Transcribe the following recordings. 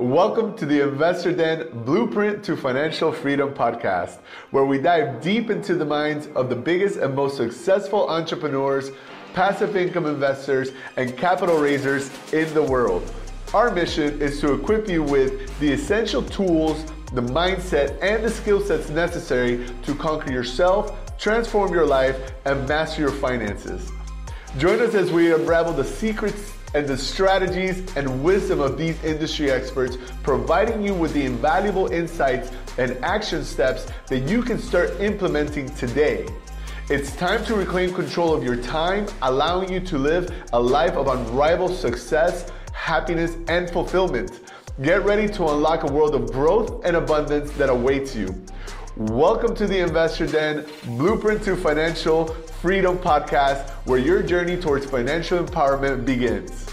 Welcome to the Investor Den Blueprint to Financial Freedom podcast, where we dive deep into the minds of the biggest and most successful entrepreneurs, passive income investors, and capital raisers in the world. Our mission is to equip you with the essential tools, the mindset, and the skill sets necessary to conquer yourself, transform your life, and master your finances. Join us as we unravel the secrets and the strategies and wisdom of these industry experts, providing you with the invaluable insights and action steps that you can start implementing today. It's time to reclaim control of your time, allowing you to live a life of unrivaled success, happiness, and fulfillment. Get ready to unlock a world of growth and abundance that awaits you. Welcome to the Investor Den Blueprint to Financial Freedom podcast, where your journey towards financial empowerment begins.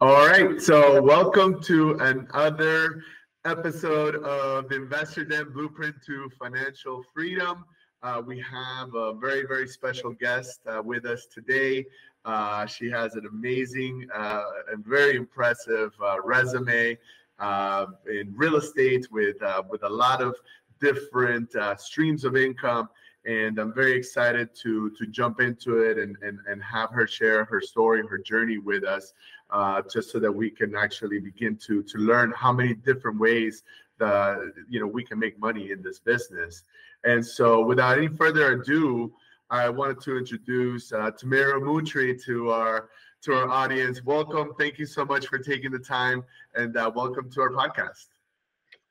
All right, so welcome to another episode of the Investor Den Blueprint to Financial Freedom. Uh, we have a very, very special guest uh, with us today. Uh, she has an amazing uh, and very impressive uh, resume uh, in real estate with with a lot of different uh, streams of income. And I'm very excited to to jump into it and and, and have her share her story, her journey with us, uh, just so that we can actually begin to to learn how many different ways the you know we can make money in this business. And so, without any further ado, I wanted to introduce uh, Tamairo Moutry to our to our audience. Welcome. Thank you so much for taking the time, and uh, welcome to our podcast.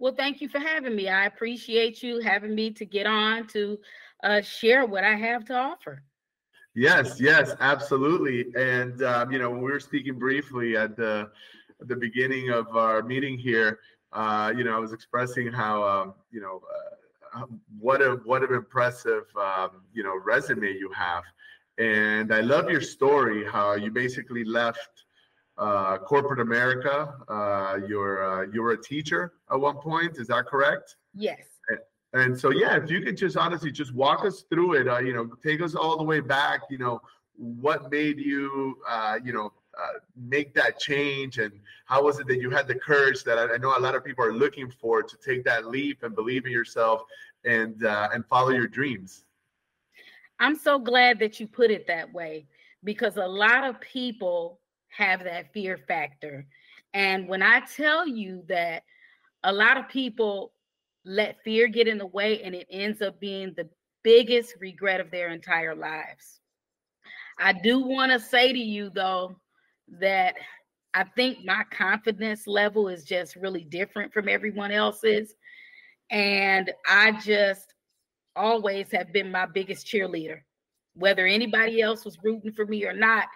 Well, thank you for having me. I appreciate you having me to get on to uh, share what I have to offer. Yes, yes, absolutely. And um, you know, when we were speaking briefly at the at the beginning of our meeting here, uh, you know, I was expressing how um, you know uh, what a what an impressive um, you know resume you have, and I love your story. How you basically left uh, corporate America. Uh, you're uh, you're a teacher at one point. Is that correct? Yes. And, and so yeah, if you could just honestly just walk us through it. Uh, you know, take us all the way back. You know, what made you uh, you know uh, make that change, and how was it that you had the courage that I, I, know a lot of people are looking for to take that leap and believe in yourself and uh, and follow your dreams. I'm so glad that you put it that way because a lot of people have that fear factor. And when I tell you that a lot of people let fear get in the way and it ends up being the biggest regret of their entire lives. I do want to say to you though that I think my confidence level is just really different from everyone else's. And I just always have been my biggest cheerleader. Whether anybody else was rooting for me or not,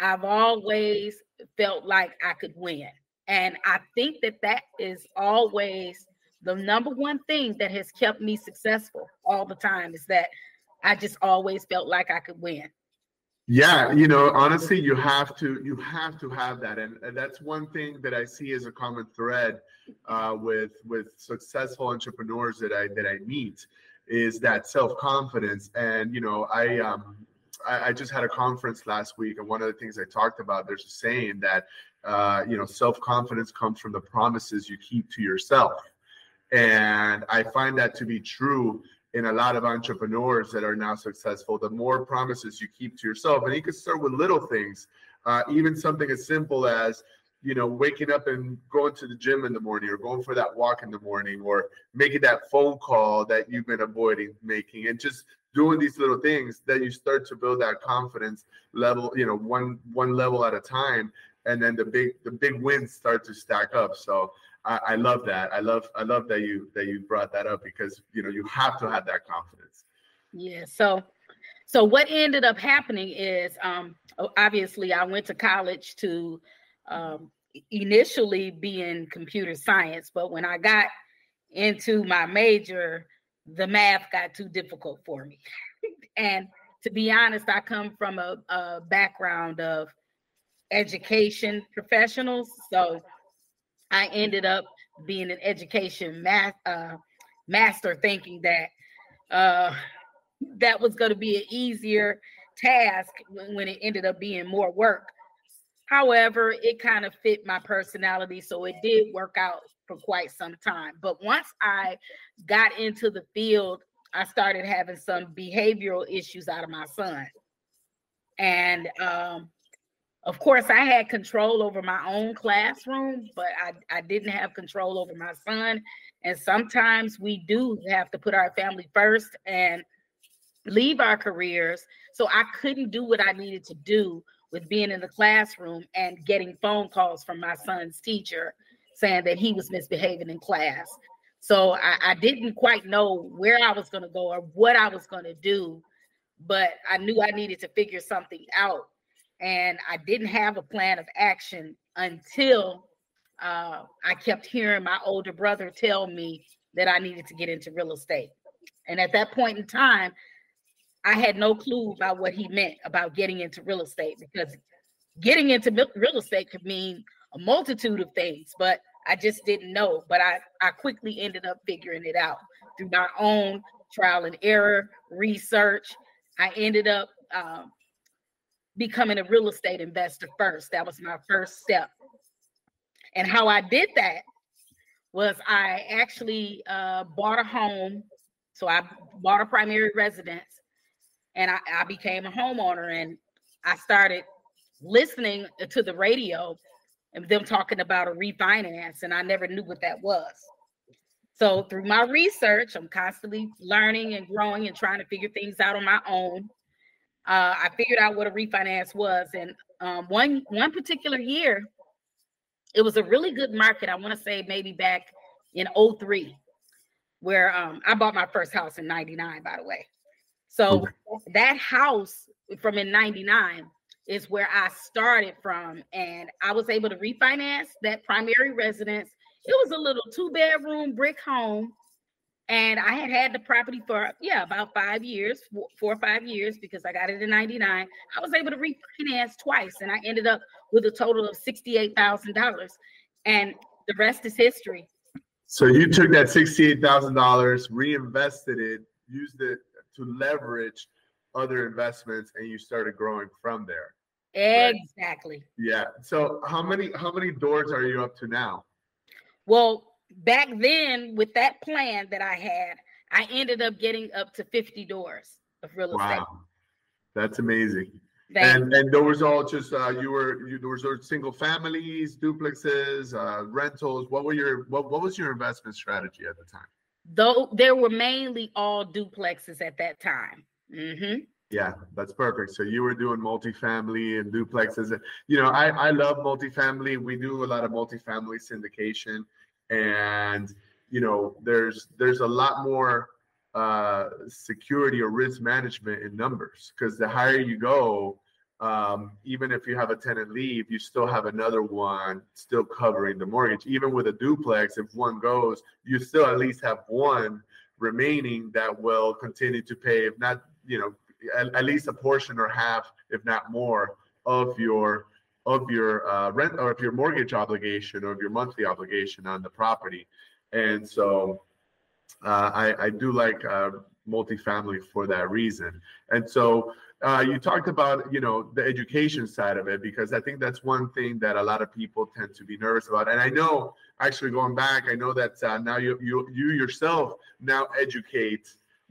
I've always felt like I could win. And I think that that is always the number one thing that has kept me successful all the time is that I just always felt like I could win. Yeah, you know, honestly, you have to you have to have that, and, and that's one thing that I see as a common thread uh, with with successful entrepreneurs that I that I meet is that self confidence. And you know, I um, I, I, just had a conference last week, and one of the things I talked about, there's a saying that uh, you know self confidence comes from the promises you keep to yourself, and I find that to be true in a lot of entrepreneurs that are now successful. The more promises you keep to yourself, and you can start with little things, uh, even something as simple as you know, waking up and going to the gym in the morning or going for that walk in the morning or making that phone call that you've been avoiding making and just doing these little things that you start to build that confidence level, you know, one one level at a time. And then the big the big wins start to stack up. So I, I love that. I love I love that you that you brought that up because you know you have to have that confidence. Yeah. So so what ended up happening is um obviously I went to college to um initially be in computer science, but when I got into my major, the math got too difficult for me. and to be honest, I come from a, a background of education professionals. So I ended up being an education math uh, master, thinking that uh, that was going to be an easier task when, when it ended up being more work. However, it kind of fit my personality, so it did work out for quite some time. But once I got into the field, I started having some behavioral issues out of my son. And um, of course, I had control over my own classroom, but I, I didn't have control over my son. And sometimes we do have to put our family first and leave our careers. So I couldn't do what I needed to do with being in the classroom and getting phone calls from my son's teacher saying that he was misbehaving in class. So I, I didn't quite know where I was going to go or what I was going to do, but I knew I needed to figure something out. And I didn't have a plan of action until uh, I kept hearing my older brother tell me that I needed to get into real estate. And at that point in time, I had no clue about what he meant about getting into real estate because getting into real estate could mean a multitude of things, but I just didn't know. But I, I quickly ended up figuring it out through my own trial and error research. I ended up um, becoming a real estate investor first. That was my first step. And how I did that was I actually uh, bought a home. So I bought a primary residence and I, I became a homeowner and I started listening to the radio and them talking about a refinance, and I never knew what that was. So through my research, I'm constantly learning and growing and trying to figure things out on my own. Uh, I figured out what a refinance was, and um, one one particular year, it was a really good market. I want to say maybe back in 03, where um, I bought my first house in 99, by the way. So that house from in 99 is where I started from. And I was able to refinance that primary residence. It was a little two bedroom brick home. And I had had the property for, yeah, about five years, four, or five years, because I got it in 99. I was able to refinance twice. And I ended up with a total of $68,000. And the rest is history. So you took that $68,000, reinvested it, used it to leverage other investments and you started growing from there. Exactly. Right? Yeah. So how many how many doors are you up to now? Well, back then with that plan that I had, I ended up getting up to 50 doors of real estate. Wow. That's amazing. Thank and and those all just uh, you were you those are single families, duplexes, uh, rentals. What were your what what was your investment strategy at the time? Though there were mainly all duplexes at that time. Mm-hmm. Yeah, that's perfect. So you were doing multifamily and duplexes. You know, I, I love multifamily. We do a lot of multifamily syndication, and you know, there's there's a lot more uh, security or risk management in numbers because the higher you go, um, even if you have a tenant leave, you still have another one still covering the mortgage. Even with a duplex, if one goes, you still at least have one remaining that will continue to pay, if not, you know, at, at least a portion or half, if not more, of your of your uh, rent or of your mortgage obligation or of your monthly obligation on the property. And so uh, I, I do like uh, multifamily for that reason. And so uh, you talked about you know the education side of it because I think that's one thing that a lot of people tend to be nervous about. And I know actually going back, I know that uh, now you you you yourself now educate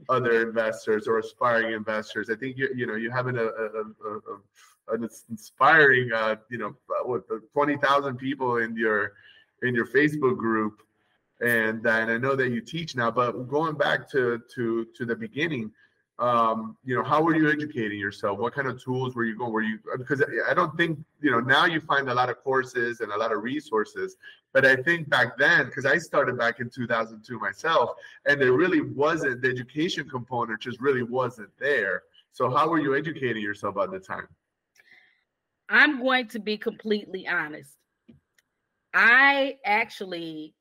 other investors or aspiring investors. I think you you know you having a, a, a, a an inspiring uh, you know what twenty thousand people in your in your Facebook group, and and I know that you teach now. But going back to to to the beginning um, you know, how were you educating yourself? What kind of tools were you going? Were you because I don't think you know now you find a lot of courses and a lot of resources, but I think back then because I started back in 2002 myself, and there really wasn't the education component just really wasn't there. So how were you educating yourself at the time? I'm going to be completely honest. I actually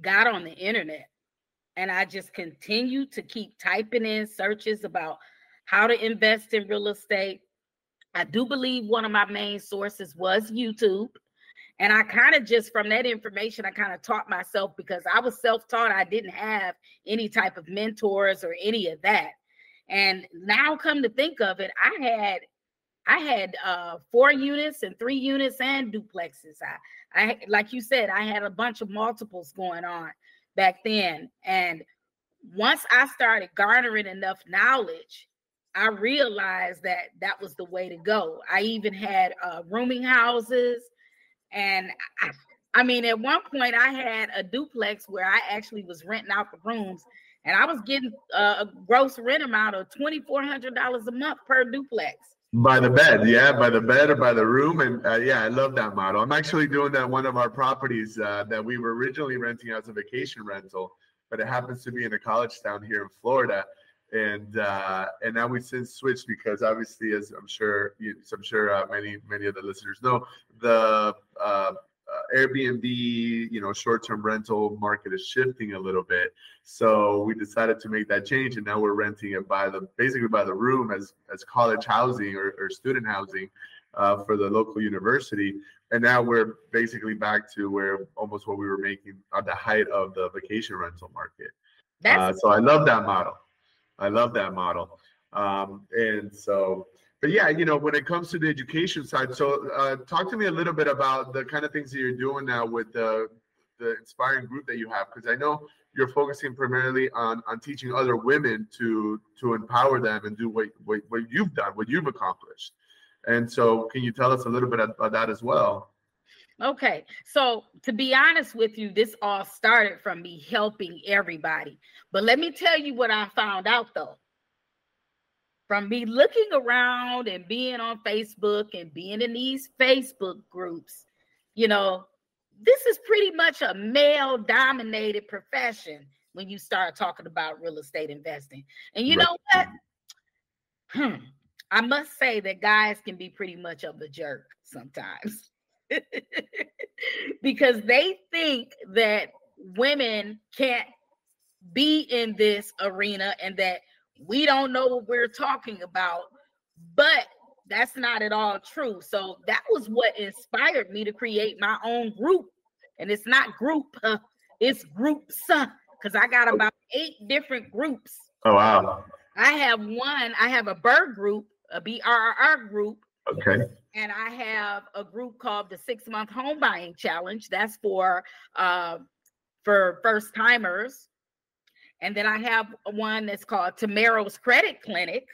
got on the internet and I just continue to keep typing in searches about how to invest in real estate. I do believe one of my main sources was YouTube. And I kind of just from that information, I kind of taught myself because I was self taught. I didn't have any type of mentors or any of that. And now, come to think of it, I had I had uh, four units and three units and duplexes. I, I, like you said, I had a bunch of multiples going on back then. And once I started garnering enough knowledge, I realized that that was the way to go. I even had uh, rooming houses, and I, I mean, at one point, I had a duplex where I actually was renting out the rooms, and I was getting uh, a gross rent amount of twenty four hundred dollars a month per duplex. By the bed, yeah, by the bed or by the room, and uh, yeah, I love that model. I'm actually doing that one of our properties uh, that we were originally renting as a vacation rental, but it happens to be in a college town here in Florida, and uh, and now we've since switched because obviously, as I'm sure, you, I'm sure uh, many many of the listeners know, the uh, uh, Airbnb, you know, short-term rental market is shifting a little bit. So we decided to make that change, and now we're renting it by the basically by the room as as college housing or, or student housing uh, for the local university. And now we're basically back to where almost what we were making at the height of the vacation rental market. Uh, so I love that model. I love that model. Um, and so but yeah, you know, when it comes to the education side, so uh, talk to me a little bit about the kind of things that you're doing now with the the inspiring group that you have, because I know you're focusing primarily on on teaching other women to to empower them and do what what, what you've done, what you've accomplished. And so, can you tell us a little bit about that as well? Okay, so to be honest with you, this all started from me helping everybody. But let me tell you what I found out though from me looking around and being on Facebook and being in these Facebook groups, you know, this is pretty much a male dominated profession when you start talking about real estate investing. And you right. know what? Hmm. I must say that guys can be pretty much of a jerk sometimes because they think that women can't be in this arena and that we don't know what we're talking about, but that's not at all true. So that was what inspired me to create my own group. And it's not group, uh, it's groups because I got about eight different groups. Oh, wow. I have one, I have a bird group, a BRRRR group. Okay. And I have a group called the six month home buying challenge. That's for uh, for first timers. And then I have one that's called Tamairo's Credit Clinic.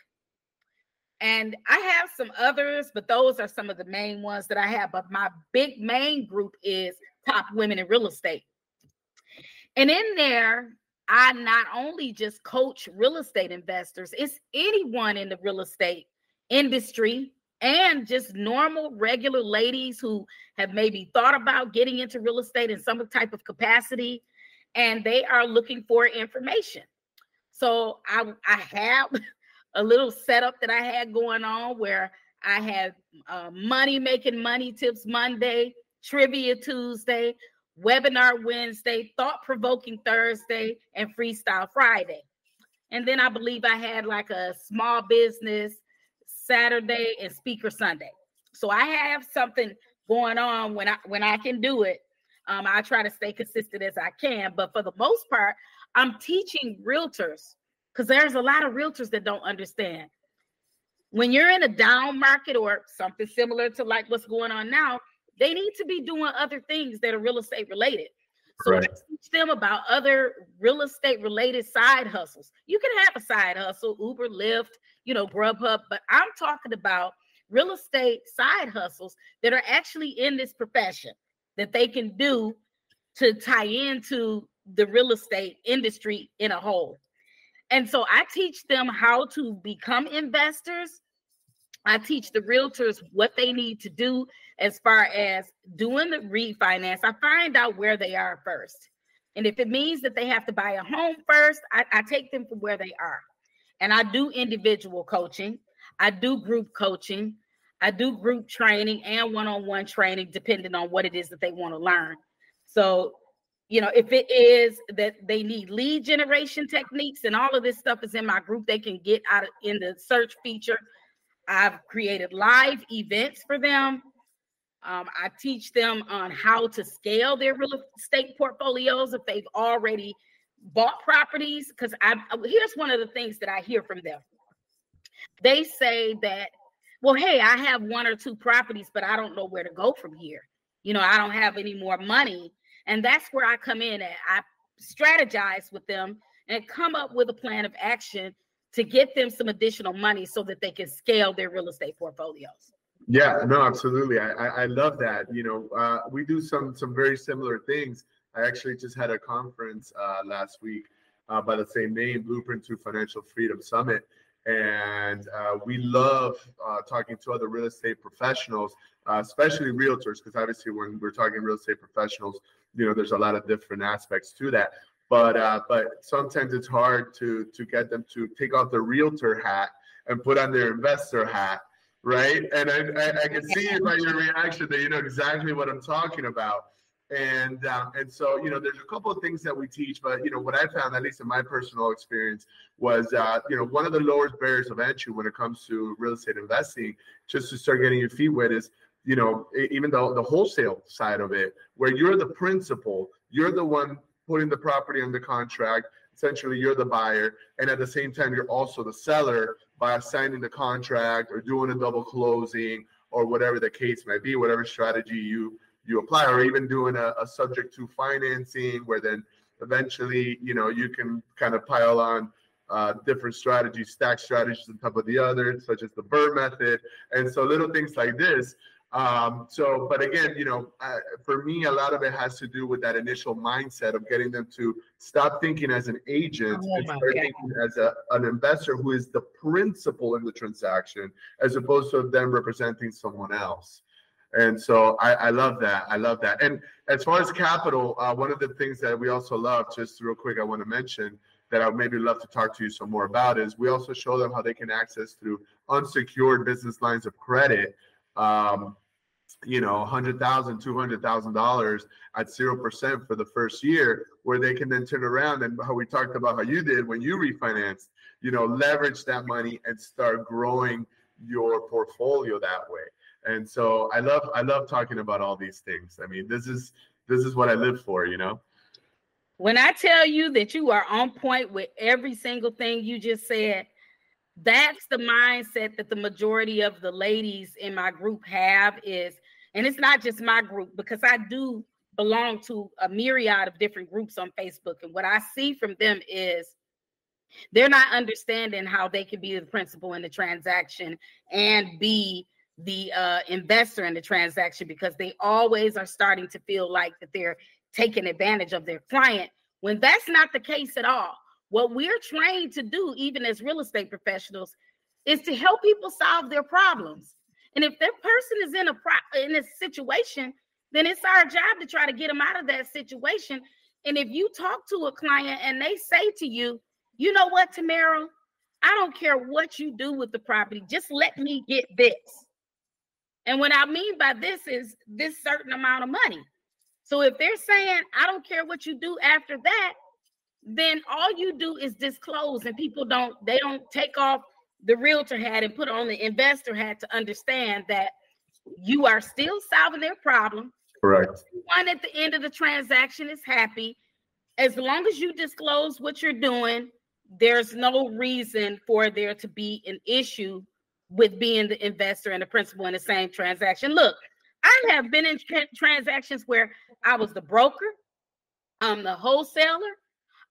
And I have some others, but those are some of the main ones that I have. But my big main group is Top Women in Real Estate. And in there, I not only just coach real estate investors, it's anyone in the real estate industry and just normal, regular ladies who have maybe thought about getting into real estate in some type of capacity and they are looking for information. So I I have a little setup that I had going on where I had uh, money making money tips Monday, trivia Tuesday, webinar Wednesday, thought provoking Thursday, and freestyle Friday. And then I believe I had like a small business Saturday and speaker Sunday. So I have something going on when I when I can do it um, I try to stay consistent as I can, but for the most part, I'm teaching realtors because there's a lot of realtors that don't understand. When you're in a down market or something similar to like what's going on now, they need to be doing other things that are real estate related. So right. Teach them about other real estate related side hustles. You can have a side hustle, Uber, Lyft, you know, Grubhub, but I'm talking about real estate side hustles that are actually in this profession that they can do to tie into the real estate industry in a whole. And so I teach them how to become investors. I teach the realtors what they need to do as far as doing the refinance. I find out where they are first. And if it means that they have to buy a home first, I, I take them from where they are. And I do individual coaching, I do group coaching, I do group training and one-on-one training depending on what it is that they want to learn. So, you know, if it is that they need lead generation techniques and all of this stuff is in my group, they can get out of, in the search feature. I've created live events for them. Um, I teach them on how to scale their real estate portfolios if they've already bought properties. Because I here's one of the things that I hear from them. They say that well, hey, I have one or two properties, but I don't know where to go from here. You know, I don't have any more money. And that's where I come in and I strategize with them and come up with a plan of action to get them some additional money so that they can scale their real estate portfolios. Yeah, no, absolutely. I, I, love that. You know, uh, we do some some very similar things. I actually just had a conference uh, last week uh, by the same name, Blueprint to Financial Freedom Summit, and uh, we love uh, talking to other real estate professionals, uh, especially realtors, because obviously when we're talking real estate professionals, you know, there's a lot of different aspects to that. But uh, but sometimes it's hard to to get them to take off the realtor hat and put on their investor hat, right? And I, I, I can see by your reaction that you know exactly what I'm talking about. And um, and so you know, there's a couple of things that we teach, but you know, what I found, at least in my personal experience, was uh, you know one of the lowest barriers of entry when it comes to real estate investing, just to start getting your feet wet, is you know even though the wholesale side of it, where you're the principal, you're the one putting the property under contract. Essentially, you're the buyer, and at the same time, you're also the seller by signing the contract or doing a double closing or whatever the case might be, whatever strategy you you apply, or even doing a, a subject to financing, where then eventually, you know, you can kind of pile on uh, different strategies, stack strategies on top of the other, such as the BRRRR method. And so little things like this um, so, but again, you know, uh, for me, a lot of it has to do with that initial mindset of getting them to stop thinking as an agent oh and start God. thinking as a, an investor who is the principal in the transaction, as opposed to them representing someone else. And so I, I love that. I love that. And as far as capital, uh, one of the things that we also love, just real quick, I want to mention that I would maybe love to talk to you some more about is we also show them how they can access through unsecured business lines of credit um, you know, $100,000, $200,000 at 0% for the first year, where they can then turn around and how we talked about how you did when you refinanced, you know, leverage that money and start growing your portfolio that way. And so I love, I love talking about all these things. I mean, this is, this is what I live for, you know? When I tell you that you are on point with every single thing you just said, that's the mindset that the majority of the ladies in my group have is and it's not just my group because i do belong to a myriad of different groups on facebook and what i see from them is they're not understanding how they can be the principal in the transaction and be the uh, investor in the transaction because they always are starting to feel like that they're taking advantage of their client when that's not the case at all what we're trained to do, even as real estate professionals, is to help people solve their problems. And if that person is in a pro- in a situation, then it's our job to try to get them out of that situation. And if you talk to a client and they say to you, you know what, Tamairo, I don't care what you do with the property, just let me get this. And what I mean by this is this certain amount of money. So if they're saying, I don't care what you do after that, then all you do is disclose and people don't they don't take off the realtor hat and put on the investor hat to understand that you are still solving their problem. Correct. One at the end of the transaction is happy. As long as you disclose what you're doing there's no reason for there to be an issue with being the investor and the principal in the same transaction look i have been in tra- transactions where i was the broker i'm the wholesaler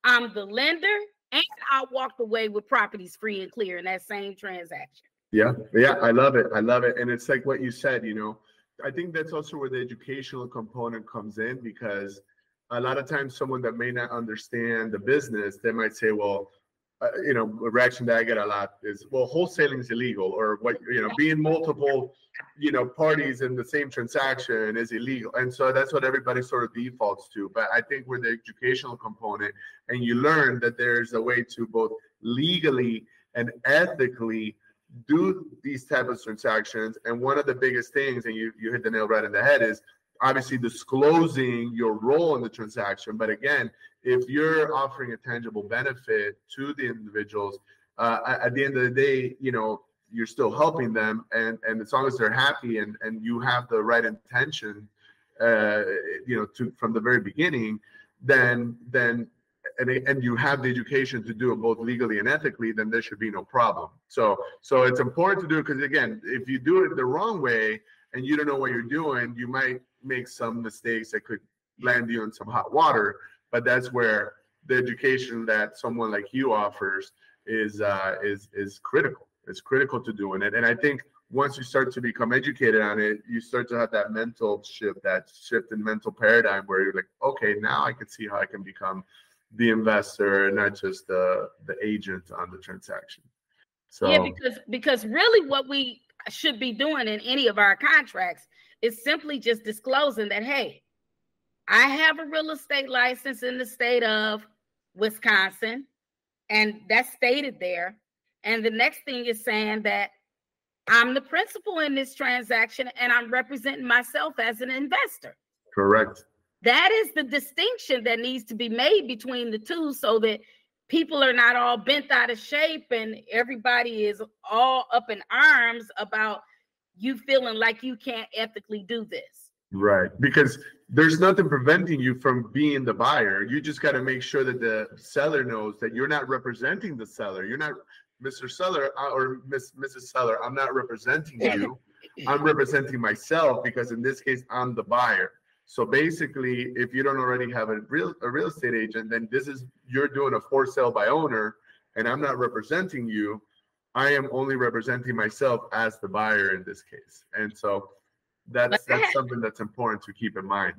I'm the lender, and I walked away with properties free and clear in that same transaction. Yeah, yeah, I love it. I love it. And it's like what you said, you know, I think that's also where the educational component comes in because a lot of times someone that may not understand the business, they might say, well, uh, you know, a reaction that I get a lot is, well, wholesaling is illegal, or what, you know, being multiple, you know, parties in the same transaction is illegal. And so that's what everybody sort of defaults to. But I think with the educational component, and you learn that there's a way to both legally and ethically do these type of transactions. And one of the biggest things, and you, you hit the nail right in the head, is obviously disclosing your role in the transaction. But again, if you're offering a tangible benefit to the individuals, uh, at the end of the day, you know, you're still helping them, and and as long as they're happy and and you have the right intention, uh, you know, to from the very beginning, then then and and you have the education to do it both legally and ethically, then there should be no problem. So so it's important to do it because again, if you do it the wrong way and you don't know what you're doing, you might make some mistakes that could land you in some hot water. But that's where the education that someone like you offers is uh, is is critical. It's critical to doing it, and I think once you start to become educated on it, you start to have that mental shift, that shift in mental paradigm where you're like, okay, now I can see how I can become the investor, not just the the agent on the transaction. So yeah, because because really what we should be doing in any of our contracts is simply just disclosing that hey, I have a real estate license in the state of Wisconsin, and that's stated there. And the next thing is saying that I'm the principal in this transaction and I'm representing myself as an investor. Correct. That is the distinction that needs to be made between the two so that people are not all bent out of shape and everybody is all up in arms about you feeling like you can't ethically do this. Right. Because there's nothing preventing you from being the buyer. You just got to make sure that the seller knows that you're not representing the seller. You're not Mr. Seller uh, or Miss Mrs. Seller. I'm not representing you. I'm representing myself because in this case I'm the buyer. So basically, if you don't already have a real a real estate agent, then this is you're doing a for sale by owner, and I'm not representing you. I am only representing myself as the buyer in this case. And so that's that's something that's important to keep in mind.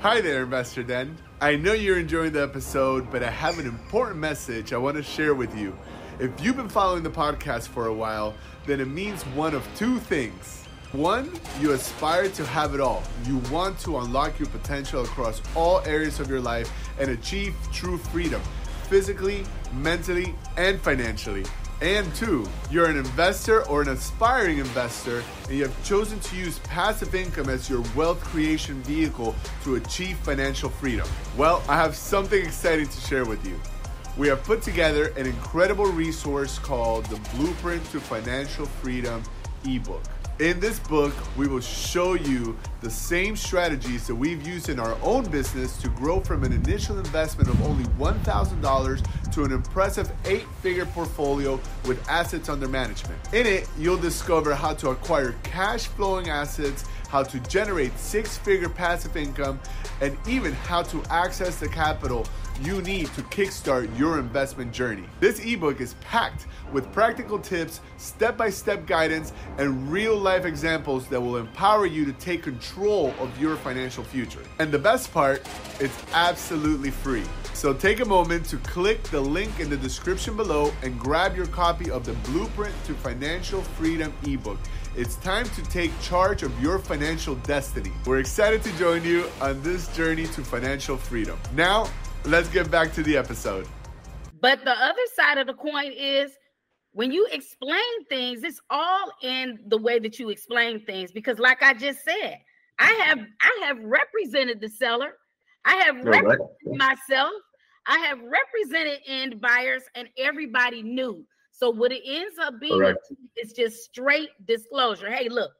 Hi there, Investor Den. I know you're enjoying the episode, but I have an important message I want to share with you. If you've been following the podcast for a while, then it means one of two things. One, you aspire to have it all. You want to unlock your potential across all areas of your life and achieve true freedom, physically, mentally, and financially. And two, you're an investor or an aspiring investor and you have chosen to use passive income as your wealth creation vehicle to achieve financial freedom. Well, I have something exciting to share with you. We have put together an incredible resource called the Blueprint to Financial Freedom ebook. In this book, we will show you the same strategies that we've used in our own business to grow from an initial investment of only $1,000 to an impressive eight figure portfolio with assets under management. In it, you'll discover how to acquire cash flowing assets, how to generate six figure passive income, and even how to access the capital you need to kickstart your investment journey. This ebook is packed with practical tips, step by step guidance, and real life examples that will empower you to take control of your financial future. And the best part, it's absolutely free. So take a moment to click the link in the description below and grab your copy of the Blueprint to Financial Freedom ebook. It's time to take charge of your financial destiny. We're excited to join you on this journey to financial freedom. Now, let's get back to the episode. But the other side of the coin is when you explain things, it's all in the way that you explain things. Because, like I just said, I have I have represented the seller, I have represented myself, I have represented end buyers, and everybody knew. So what it ends up being Correct. is just straight disclosure. Hey, look,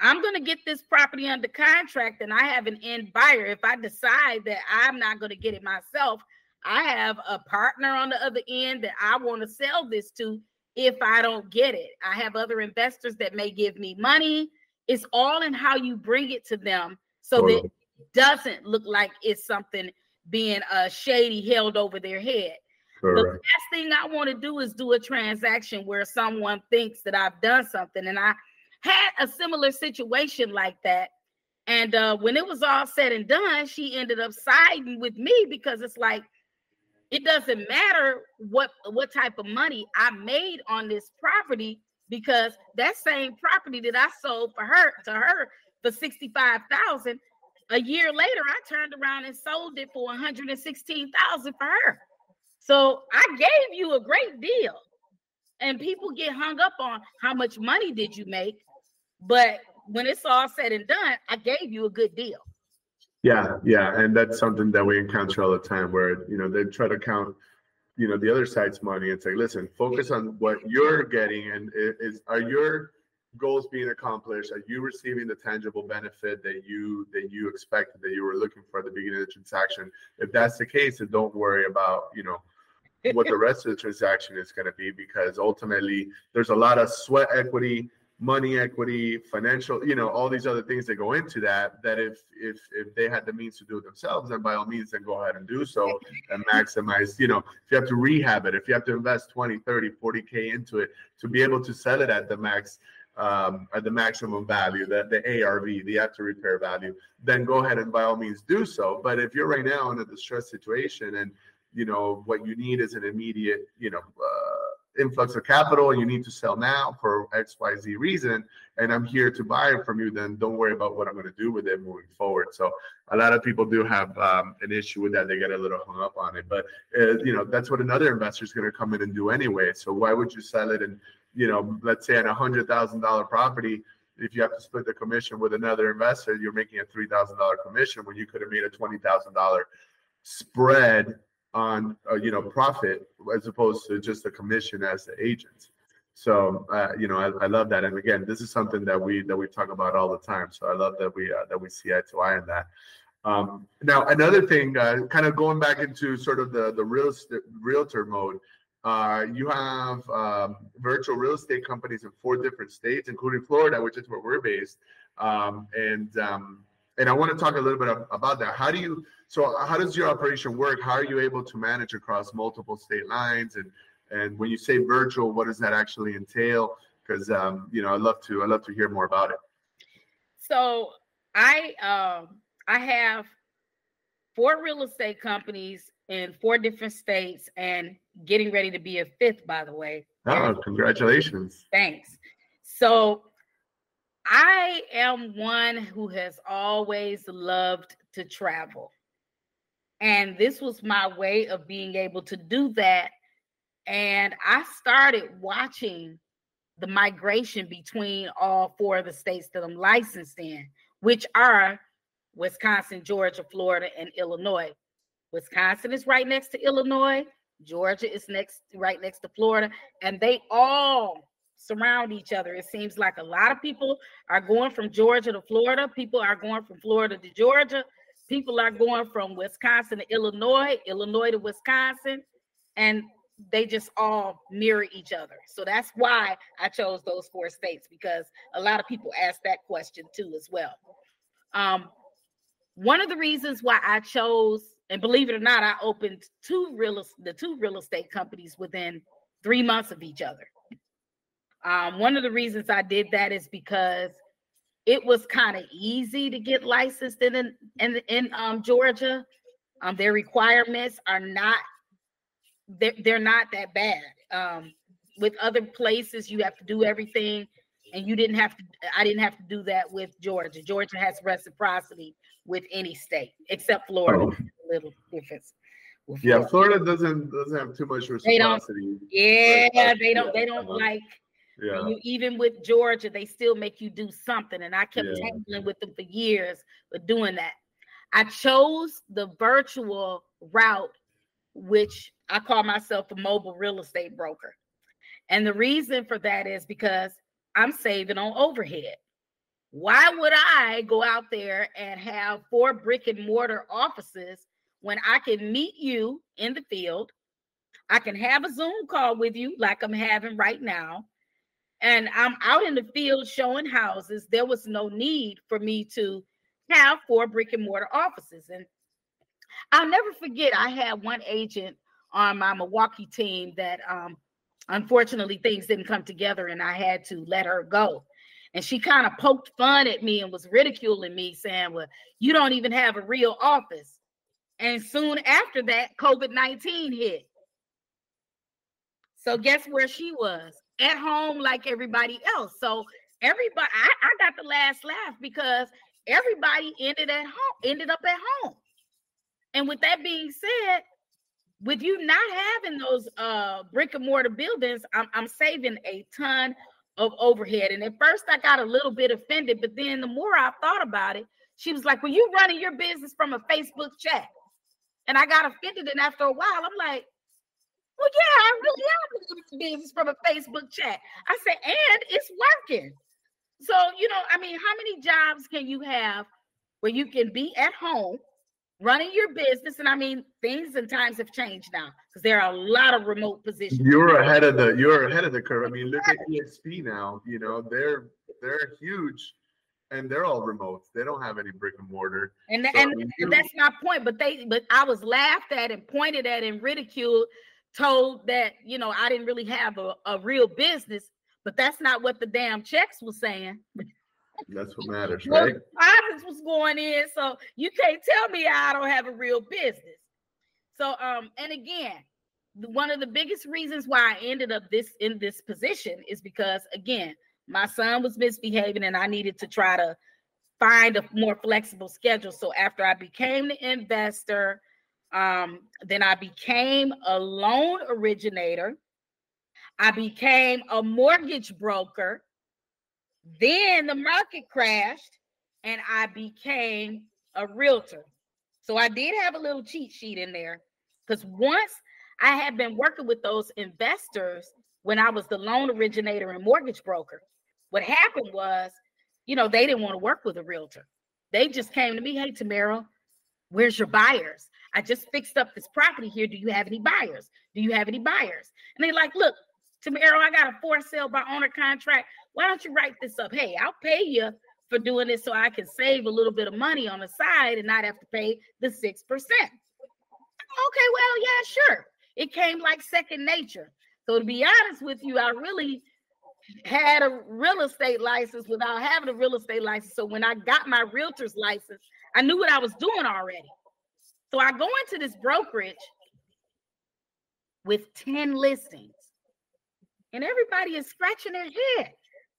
I'm going to get this property under contract and I have an end buyer. If I decide that I'm not going to get it myself, I have a partner on the other end that I want to sell this to if I don't get it. I have other investors that may give me money. It's all in how you bring it to them so that it doesn't look like it's something being uh, shady held over their head. Correct. The last thing I want to do is do a transaction where someone thinks that I've done something and I had a similar situation like that. And uh, when it was all said and done, she ended up siding with me because it's like it doesn't matter what what type of money I made on this property because that same property that I sold for her to her for 65,000 a year later I turned around and sold it for 116,000 for her. So I gave you a great deal. And people get hung up on how much money did you make? But when it's all said and done, I gave you a good deal. Yeah, yeah, and that's something that we encounter all the time, where you know they try to count, you know, the other side's money and say, listen, focus on what you're getting, and is are your goals being accomplished? Are you receiving the tangible benefit that you that you expected that you were looking for at the beginning of the transaction? If that's the case, then don't worry about you know what the rest of the transaction is going to be because ultimately there's a lot of sweat equity money equity financial you know all these other things that go into that that if if if they had the means to do it themselves then by all means then go ahead and do so and maximize you know if you have to rehab it if you have to invest 20 30 40k into it to be able to sell it at the max um, at the maximum value, the, the ARV, the after repair value, then go ahead and by all means do so. But if you're right now in a distressed situation and you know what you need is an immediate, you know, uh, influx of capital and you need to sell now for XYZ reason, and I'm here to buy it from you, then don't worry about what I'm going to do with it moving forward. So a lot of people do have um, an issue with that. They get a little hung up on it, but uh, you know that's what another investor is going to come in and do anyway. So why would you sell it? And you know, let's say on a hundred thousand dollar property, if you have to split the commission with another investor, you're making a three thousand dollar commission when you could have made a twenty thousand dollar spread on uh, you know profit as opposed to just a commission as the agent. So uh, you know I, I, love that, and again, this is something that we that we talk about all the time. So I love that we uh, that we see eye to eye on that. Um, now another thing, uh, kind of going back into sort of the the real estate realtor mode. Uh, you have um, virtual real estate companies in four different states, including Florida, which is where we're based. Um, and um, and I want to talk a little bit about that. How do you so how does your operation work? How are you able to manage across multiple state lines? And and when you say virtual, what does that actually entail? Because um, you know, I love to I love to hear more about it. So I um I have four real estate companies in four different states and getting ready to be a fifth, by the way. Oh, congratulations. Thanks. So I am one who has always loved to travel. And this was my way of being able to do that. And I started watching the migration between all four of the states that I'm licensed in, which are Wisconsin, Georgia, Florida, and Illinois. Wisconsin is right next to Illinois. Georgia is next, right next to Florida, and they all surround each other. It seems like a lot of people are going from Georgia to Florida. People are going from Florida to Georgia. People are going from Wisconsin to Illinois, Illinois to Wisconsin, and they just all mirror each other. So that's why I chose those four states because a lot of people ask that question too as well. Um, one of the reasons why I chose, and believe it or not, I opened two real the two real estate companies within three months of each other. Um, one of the reasons I did that is because it was kind of easy to get licensed in in in um, Georgia. Um, their requirements are not they're, they're not that bad. Um, with other places, you have to do everything, and you didn't have to. I didn't have to do that with Georgia. Georgia has reciprocity with any state except Florida. Oh. A little difference. Yeah, Florida doesn't doesn't have too much reciprocity. They don't, yeah, they don't. They don't like yeah. You, even with Georgia, they still make you do something. And I kept yeah. tangling with them for years with doing that. I chose the virtual route, which I call myself a mobile real estate broker. And the reason for that is because I'm saving on overhead. Why would I go out there and have four brick and mortar offices when I can meet you in the field? I can have a Zoom call with you like I'm having right now and I'm out in the field showing houses, there was no need for me to have four brick and mortar offices. And I'll never forget, I had one agent on my Milwaukee team that um, unfortunately things didn't come together and I had to let her go. And she kind of poked fun at me and was ridiculing me, saying, Well, you don't even have a real office. And soon after that, COVID 19 hit. So, guess where she was? At home like everybody else. So everybody, I, I got the last laugh because everybody ended at home, ended up at home. And with that being said, with you not having those uh brick and mortar buildings, I'm, I'm saving a ton of overhead. And at first I got a little bit offended, but then the more I thought about it, she was like, Well, you running your business from a Facebook chat. And I got offended. And after a while, I'm like, well, yeah, I really am business from a Facebook chat. I said, and it's working. So, you know, I mean, how many jobs can you have where you can be at home running your business? And I mean, things and times have changed now because there are a lot of remote positions. You're ahead of the you're ahead of the curve. I mean, look at EXP now. You know, they're they're huge and they're all remote. They don't have any brick and mortar. And, so, and, and that's my point. But they but I was laughed at and pointed at and ridiculed, told that you know I didn't really have a, a real business. But that's not what the damn checks was saying. That's what matters, right? Profits was going in, so you can't tell me I don't have a real business. So, um, and again, one of the biggest reasons why I ended up this in this position is because again, my son was misbehaving, and I needed to try to find a more flexible schedule. So after I became the investor, um, then I became a loan originator. I became a mortgage broker. Then the market crashed and I became a realtor. So I did have a little cheat sheet in there because once I had been working with those investors when I was the loan originator and mortgage broker, what happened was, you know, they didn't want to work with a realtor. They just came to me, hey, Tamairo, where's your buyers? I just fixed up this property here. Do you have any buyers? Do you have any buyers? And they're like, look, Tamairo, I got a for sale by owner contract. Why don't you write this up? Hey, I'll pay you for doing this so I can save a little bit of money on the side and not have to pay the 6%. Okay, well, yeah, sure. It came like second nature. So to be honest with you, I really had a real estate license without having a real estate license. So when I got my realtor's license, I knew what I was doing already. So I go into this brokerage with 10 listings and everybody is scratching their head.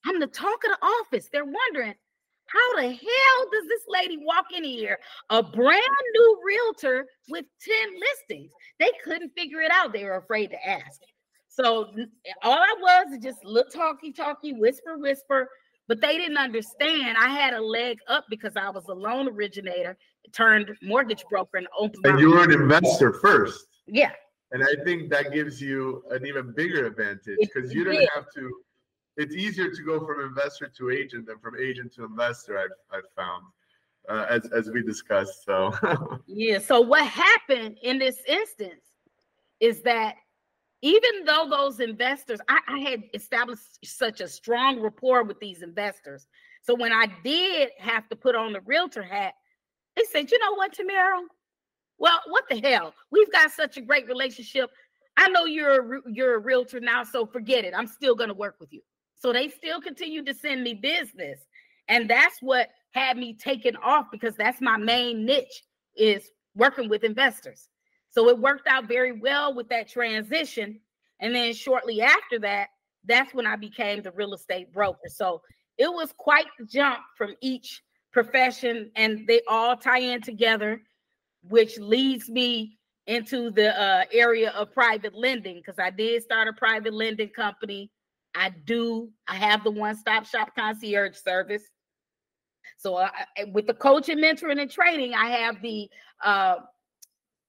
I'm the talk of the office. They're wondering, how the hell does this lady walk in here, a brand new realtor with 10 listings? They couldn't figure it out. They were afraid to ask. So all I was is just little talky talky, whisper, whisper. But they didn't understand. I had a leg up because I was a loan originator, turned mortgage broker, and opened. And you were an investor first. Yeah. And I think that gives you an even bigger advantage because you don't have to. It's easier to go from investor to agent than from agent to investor. I've I've found, uh, as as we discussed. So yeah. So what happened in this instance is that even though those investors, I, I had established such a strong rapport with these investors. So when I did have to put on the realtor hat, they said, "You know what, Tamairo? Well, what the hell? We've got such a great relationship. I know you're a, you're a realtor now, so forget it. I'm still going to work with you. So they still continue to send me business. And that's what had me taken off because that's my main niche is working with investors. So it worked out very well with that transition. And then shortly after that, that's when I became the real estate broker. So it was quite the jump from each profession and they all tie in together which leads me into the uh, area of private lending because I did start a private lending company. I do. I have the one-stop shop concierge service. So uh, with the coaching, mentoring, and training, I have the uh,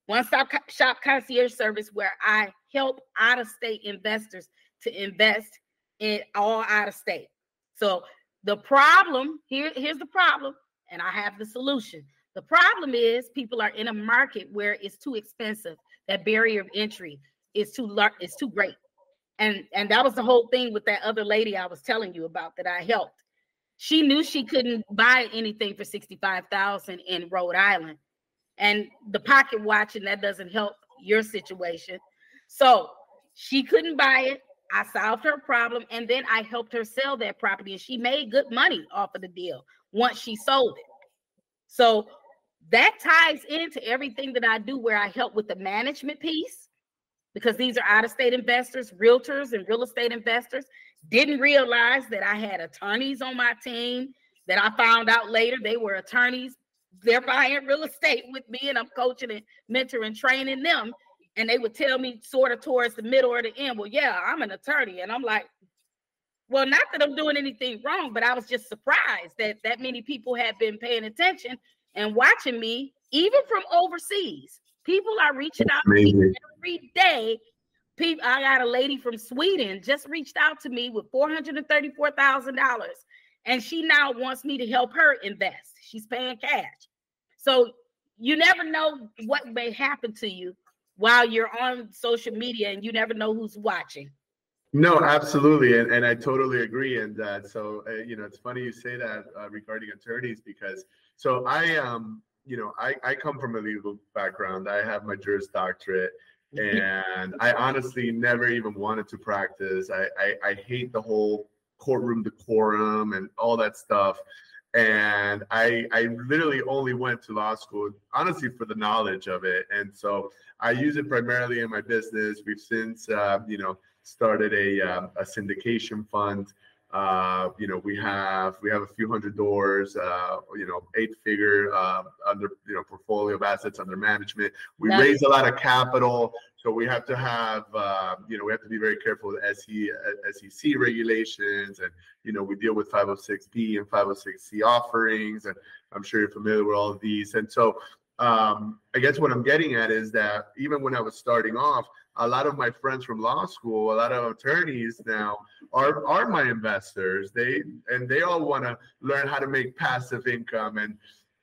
one-stop shop concierge service where I help out-of-state investors to invest in all out of state. So the problem here, here's the problem, and I have the solution. The problem is people are in a market where it's too expensive. That barrier of entry is too large, is too great. And and that was the whole thing with that other lady I was telling you about that I helped. She knew she couldn't buy anything for 65,000 in Rhode Island. And the pocket watching that doesn't help your situation. So she couldn't buy it. I solved her problem and then I helped her sell that property and she made good money off of the deal once she sold it. So that ties into everything that I do where I help with the management piece because these are out of state investors, realtors, and real estate investors. Didn't realize that I had attorneys on my team that I found out later they were attorneys. They're buying real estate with me, and I'm coaching and mentoring, training them. And they would tell me sort of towards the middle or the end, well, yeah, I'm an attorney. And I'm like, well, not that I'm doing anything wrong, but I was just surprised that that many people had been paying attention and watching me, even from overseas. People are reaching out to me every day. People, I got a lady from Sweden just reached out to me with four hundred and thirty-four thousand dollars, and she now wants me to help her invest. She's paying cash. So you never know what may happen to you while you're on social media and you never know who's watching. No, absolutely, and, and I totally agree. And uh, so, uh, you know, it's funny you say that uh, regarding attorneys because so I um you know I I come from a legal background. I have my Juris Doctorate, and I honestly never even wanted to practice. I I, I hate the whole courtroom decorum and all that stuff. And I I literally only went to law school honestly for the knowledge of it, and so I use it primarily in my business. We've since uh, you know started a, um, a syndication fund. Uh, you know, we have we have a few hundred doors. Uh, you know, eight figure uh, under you know portfolio of assets under management. We nice. raise a lot of capital, so we have to have uh, you know we have to be very careful with SE, SEC regulations, and you know we deal with 506b and 506c offerings, and I'm sure you're familiar with all of these. And so um, I guess what I'm getting at is that even when I was starting off, a lot of my friends from law school, a lot of attorneys now are are my investors. They and they all want to learn how to make passive income and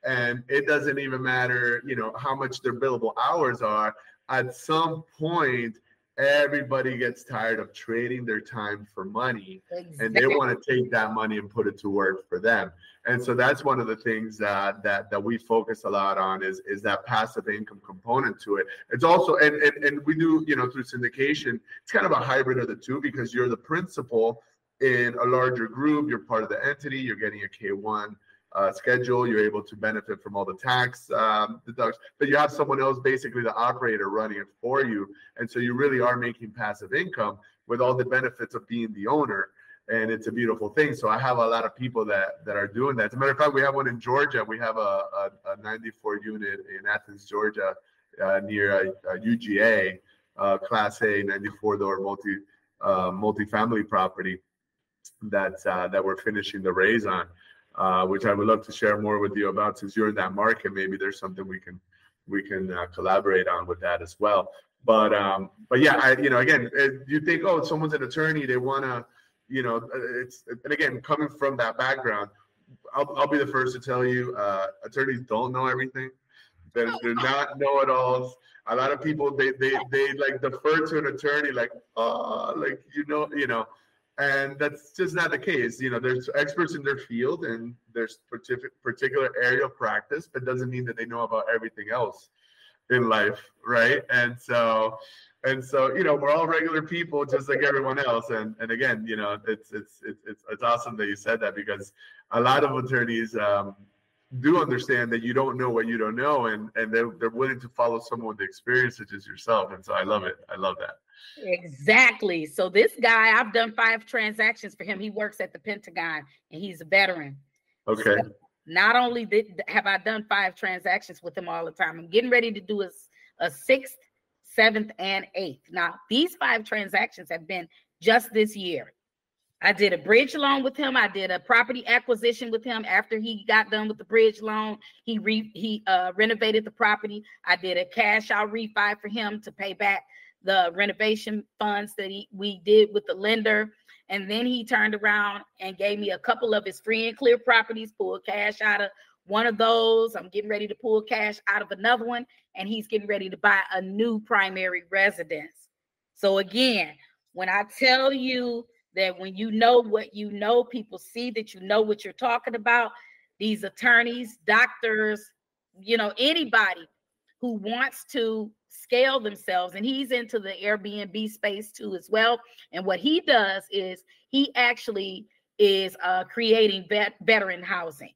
and it doesn't even matter, you know, how much their billable hours are. At some point, everybody gets tired of trading their time for money exactly. and they want to take that money and put it to work for them and so that's one of the things that that that we focus a lot on is is that passive income component to it it's also and and, and we do you know through syndication it's kind of a hybrid of the two because you're the principal in a larger group you're part of the entity you're getting a k1 uh, schedule. You're able to benefit from all the tax um, deductions, but you have someone else, basically the operator, running it for you, and so you really are making passive income with all the benefits of being the owner. And it's a beautiful thing. So I have a lot of people that that are doing that. As a matter of fact, we have one in Georgia. We have a, a, a 94 unit in Athens, Georgia, uh, near a, a UGA, uh, Class A 94 door multi uh, multi-family property that uh, that we're finishing the raise on uh, which I would love to share more with you about. Since you're in that market, maybe there's something we can we can uh, collaborate on with that as well. But um, but yeah, I, you know, again, you think, oh, someone's an attorney, they want to, you know, uh, it's and again, coming from that background, I'll, I'll be the first to tell you, uh, attorneys don't know everything. They're, they're not know-it-alls. A lot of people they they they like defer to an attorney, like, oh, like you know, you know and that's just not the case. You know, there's experts in their field and there's particular area of practice, but doesn't mean that they know about everything else in life, right? And so, and so, you know, we're all regular people, just like everyone else. And and again, you know, it's it's it's it's, awesome that you said that because a lot of attorneys um, do understand that you don't know what you don't know, and and they're they're willing to follow someone with the experience such as yourself. And so, I love it. I love that. Exactly. So this guy, I've done five transactions for him. He works at the Pentagon and he's a veteran. Okay. So not only did, have I done five transactions with him all the time, I'm getting ready to do a, a sixth, seventh, and eighth. Now, these five transactions have been just this year. I did a bridge loan with him. I did a property acquisition with him. After he got done with the bridge loan, he re, he uh, renovated the property. I did a cash out refi for him to pay back the renovation funds that he, we did with the lender. And then he turned around and gave me a couple of his free and clear properties, pulled cash out of one of those. I'm getting ready to pull cash out of another one. And he's getting ready to buy a new primary residence. So, again, when I tell you that when you know what you know, people see that you know what you're talking about. These attorneys, doctors, you know, anybody who wants to scale themselves and he's into the airbnb space too as well and what he does is he actually is uh, creating vet- veteran housing.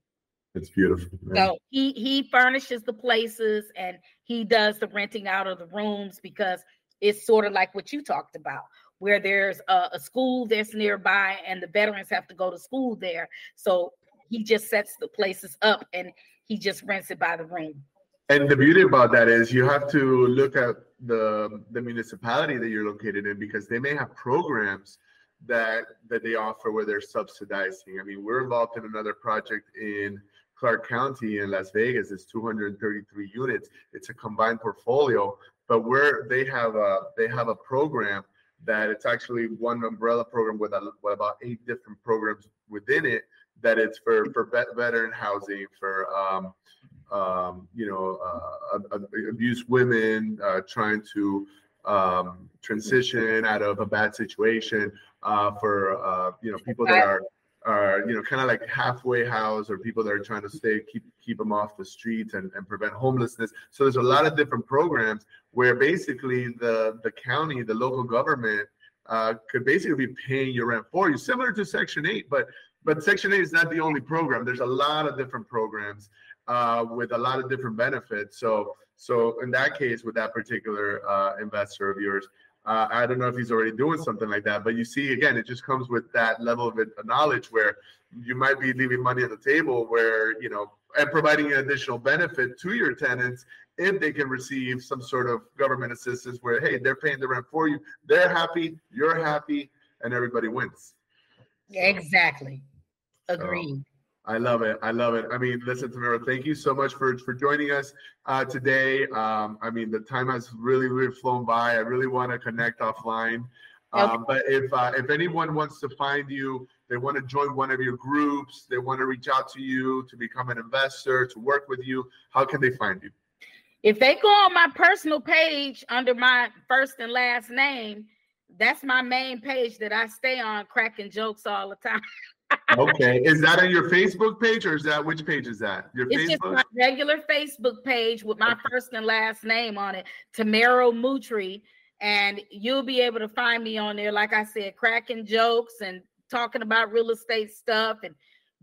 It's beautiful so he he furnishes the places and he does the renting out of the rooms because it's sort of like what you talked about where there's a, a school that's nearby and the veterans have to go to school there. So he just sets the places up and he just rents it by the room and the beauty about that is you have to look at the the municipality that you're located in because they may have programs that that they offer where they're subsidizing. I mean, we're involved in another project in Clark County in Las Vegas. It's 233 units. It's a combined portfolio, but where they have a they have a program that it's actually one umbrella program with, a, with about eight different programs within it that it's for for veteran housing, for um, um, you know, uh, abused women uh, trying to um, transition out of a bad situation, uh, for uh, you know people that are are you know kind of like halfway house or people that are trying to stay keep keep them off the streets and, and prevent homelessness. So there's a lot of different programs where basically the the county the local government uh, could basically be paying your rent for you similar to section 8 but but section 8 is not the only program. There's a lot of different programs uh, with a lot of different benefits so so in that case with that particular uh, investor of yours uh, I don't know if he's already doing something like that, but you see, again, it just comes with that level of knowledge where you might be leaving money on the table, where you know, and providing an additional benefit to your tenants if they can receive some sort of government assistance, where hey, they're paying the rent for you, they're happy, you're happy, and everybody wins. Exactly. Agreed. So, I love it. I love it. I mean, listen, Tamairo, thank you so much for for joining us uh, today. Um, I mean, the time has really, really flown by. I really want to connect offline. Um. But if uh, if anyone wants to find you, they want to join one of your groups, they want to reach out to you to become an investor, to work with you, how can they find you? If they go on my personal page under my first and last name, that's my main page that I stay on, cracking jokes all the time. okay. Is that on your Facebook page or is that which page is that? Your it's Facebook? just my regular Facebook page with my first and last name on it, Tamairo Moutry. And you'll be able to find me on there, like I said, cracking jokes and talking about real estate stuff and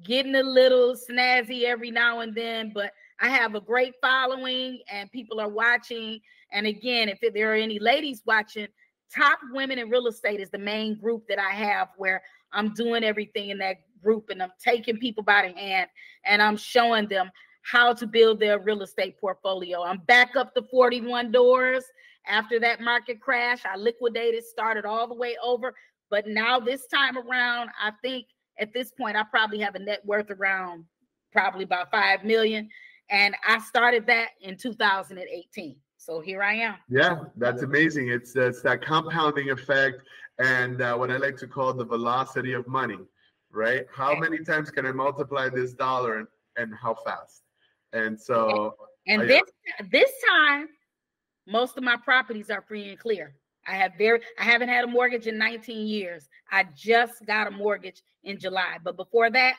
getting a little snazzy every now and then. But I have a great following and people are watching. And again, if there are any ladies watching, Top Women in Real Estate is the main group that I have where I'm doing everything in that group and I'm taking people by the hand and I'm showing them how to build their real estate portfolio. I'm back up to 41 doors after that market crash. I liquidated, started all the way over. But now this time around, I think at this point, I probably have a net worth around probably about 5 million. And I started that in 2018. So here I am. Yeah, that's amazing. It's, it's that compounding effect and uh, what I like to call the velocity of money, right? How many times can I multiply this dollar and, and how fast? And so, and, this this time, most of my properties are free and clear. I have very I haven't had a mortgage in 19 years. I just got a mortgage in July, but before that,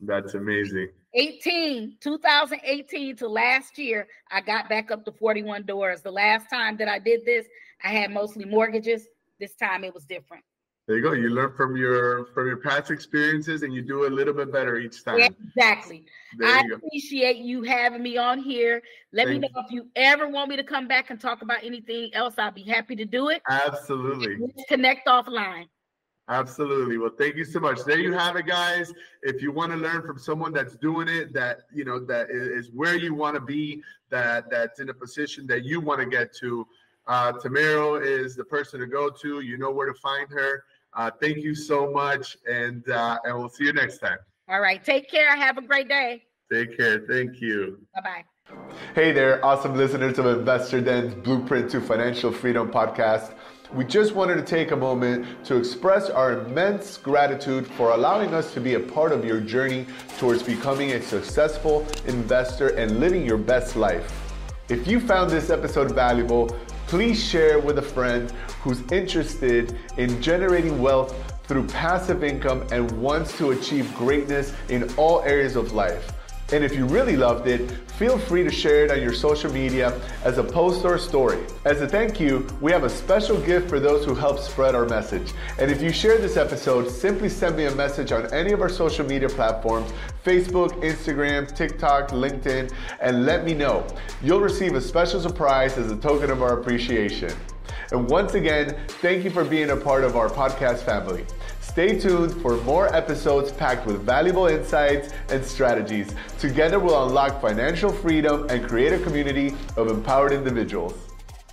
that's amazing. 18, 2018 to last year, I got back up to 41 doors. The last time that I did this, I had mostly mortgages. This time it was different. There you go. You learn from your from your past experiences and you do a little bit better each time. Exactly. I appreciate you having me on here. Let Thank me know you. if you ever want me to come back and talk about anything else. I'll be happy to do it. Absolutely. Let's connect offline. Absolutely. Well, thank you so much. There you have it, guys. If you want to learn from someone that's doing it, that you know, that is where you want to be, that that's in a position that you want to get to, uh, Tamairo is the person to go to. You know where to find her. Uh, thank you so much, and uh, and we'll see you next time. All right. Take care. Have a great day. Take care. Thank you. Bye bye. Hey there, awesome listeners of Investor Den's Blueprint to Financial Freedom podcast. We just wanted to take a moment to express our immense gratitude for allowing us to be a part of your journey towards becoming a successful investor and living your best life. If you found this episode valuable, please share with a friend who's interested in generating wealth through passive income and wants to achieve greatness in all areas of life. And if you really loved it, feel free to share it on your social media as a post or story. As a thank you, we have a special gift for those who help spread our message. And if you share this episode, simply send me a message on any of our social media platforms Facebook, Instagram, TikTok, LinkedIn, and let me know. You'll receive a special surprise as a token of our appreciation. And once again, thank you for being a part of our podcast family. Stay tuned for more episodes packed with valuable insights and strategies. Together, we'll unlock financial freedom and create a community of empowered individuals.